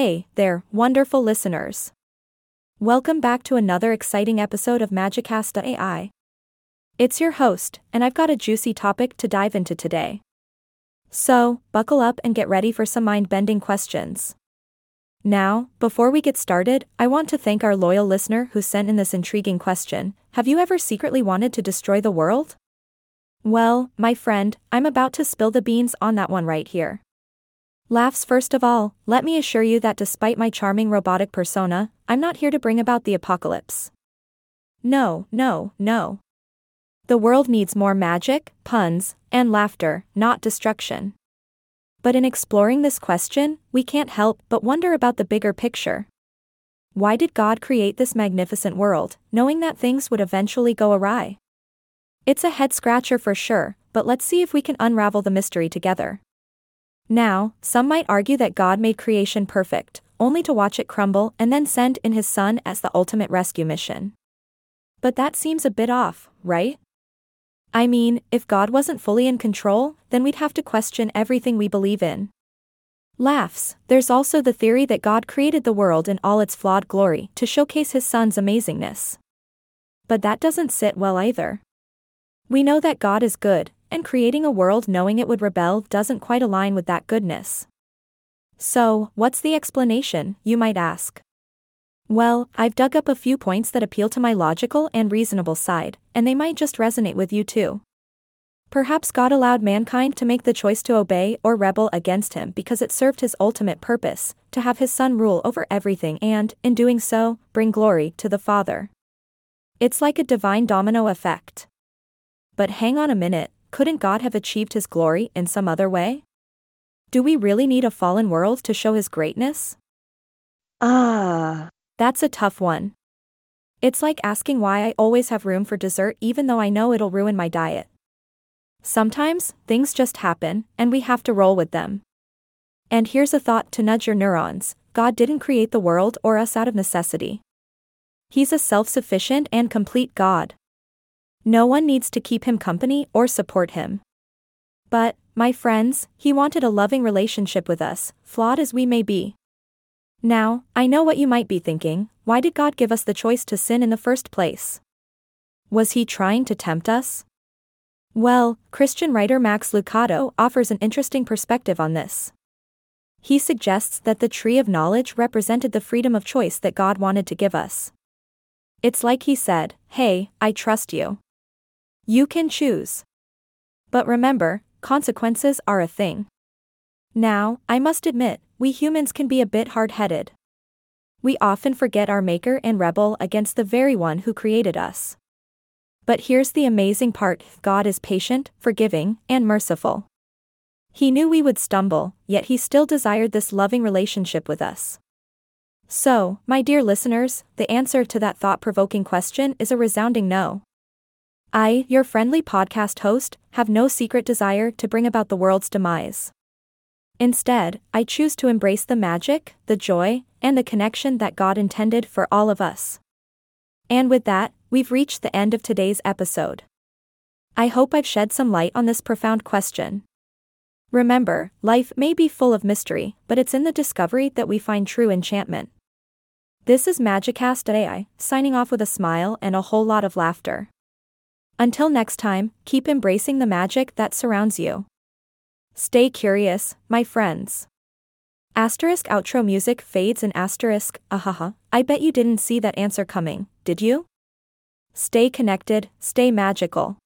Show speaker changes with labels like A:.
A: Hey there, wonderful listeners. Welcome back to another exciting episode of Magicast.ai. It's your host, and I've got a juicy topic to dive into today. So, buckle up and get ready for some mind bending questions. Now, before we get started, I want to thank our loyal listener who sent in this intriguing question Have you ever secretly wanted to destroy the world? Well, my friend, I'm about to spill the beans on that one right here. Laughs first of all, let me assure you that despite my charming robotic persona, I'm not here to bring about the apocalypse. No, no, no. The world needs more magic, puns, and laughter, not destruction. But in exploring this question, we can't help but wonder about the bigger picture. Why did God create this magnificent world, knowing that things would eventually go awry? It's a head scratcher for sure, but let's see if we can unravel the mystery together. Now, some might argue that God made creation perfect, only to watch it crumble and then send in his Son as the ultimate rescue mission. But that seems a bit off, right? I mean, if God wasn't fully in control, then we'd have to question everything we believe in. Laughs, there's also the theory that God created the world in all its flawed glory to showcase his Son's amazingness. But that doesn't sit well either. We know that God is good, and creating a world knowing it would rebel doesn't quite align with that goodness. So, what's the explanation, you might ask? Well, I've dug up a few points that appeal to my logical and reasonable side, and they might just resonate with you too. Perhaps God allowed mankind to make the choice to obey or rebel against him because it served his ultimate purpose to have his Son rule over everything and, in doing so, bring glory to the Father. It's like a divine domino effect. But hang on a minute, couldn't God have achieved his glory in some other way? Do we really need a fallen world to show his greatness? Ah. That's a tough one. It's like asking why I always have room for dessert even though I know it'll ruin my diet. Sometimes, things just happen, and we have to roll with them. And here's a thought to nudge your neurons God didn't create the world or us out of necessity. He's a self sufficient and complete God. No one needs to keep him company or support him. But, my friends, he wanted a loving relationship with us, flawed as we may be. Now, I know what you might be thinking why did God give us the choice to sin in the first place? Was he trying to tempt us? Well, Christian writer Max Lucado offers an interesting perspective on this. He suggests that the tree of knowledge represented the freedom of choice that God wanted to give us. It's like he said, Hey, I trust you. You can choose. But remember, consequences are a thing. Now, I must admit, we humans can be a bit hard headed. We often forget our Maker and rebel against the very one who created us. But here's the amazing part God is patient, forgiving, and merciful. He knew we would stumble, yet He still desired this loving relationship with us. So, my dear listeners, the answer to that thought provoking question is a resounding no. I, your friendly podcast host, have no secret desire to bring about the world's demise. Instead, I choose to embrace the magic, the joy, and the connection that God intended for all of us. And with that, we've reached the end of today's episode. I hope I've shed some light on this profound question. Remember, life may be full of mystery, but it's in the discovery that we find true enchantment. This is Magicast.ai, signing off with a smile and a whole lot of laughter. Until next time, keep embracing the magic that surrounds you. Stay curious, my friends. Asterisk outro music fades and asterisk, ahaha, I bet you didn't see that answer coming, did you? Stay connected, stay magical.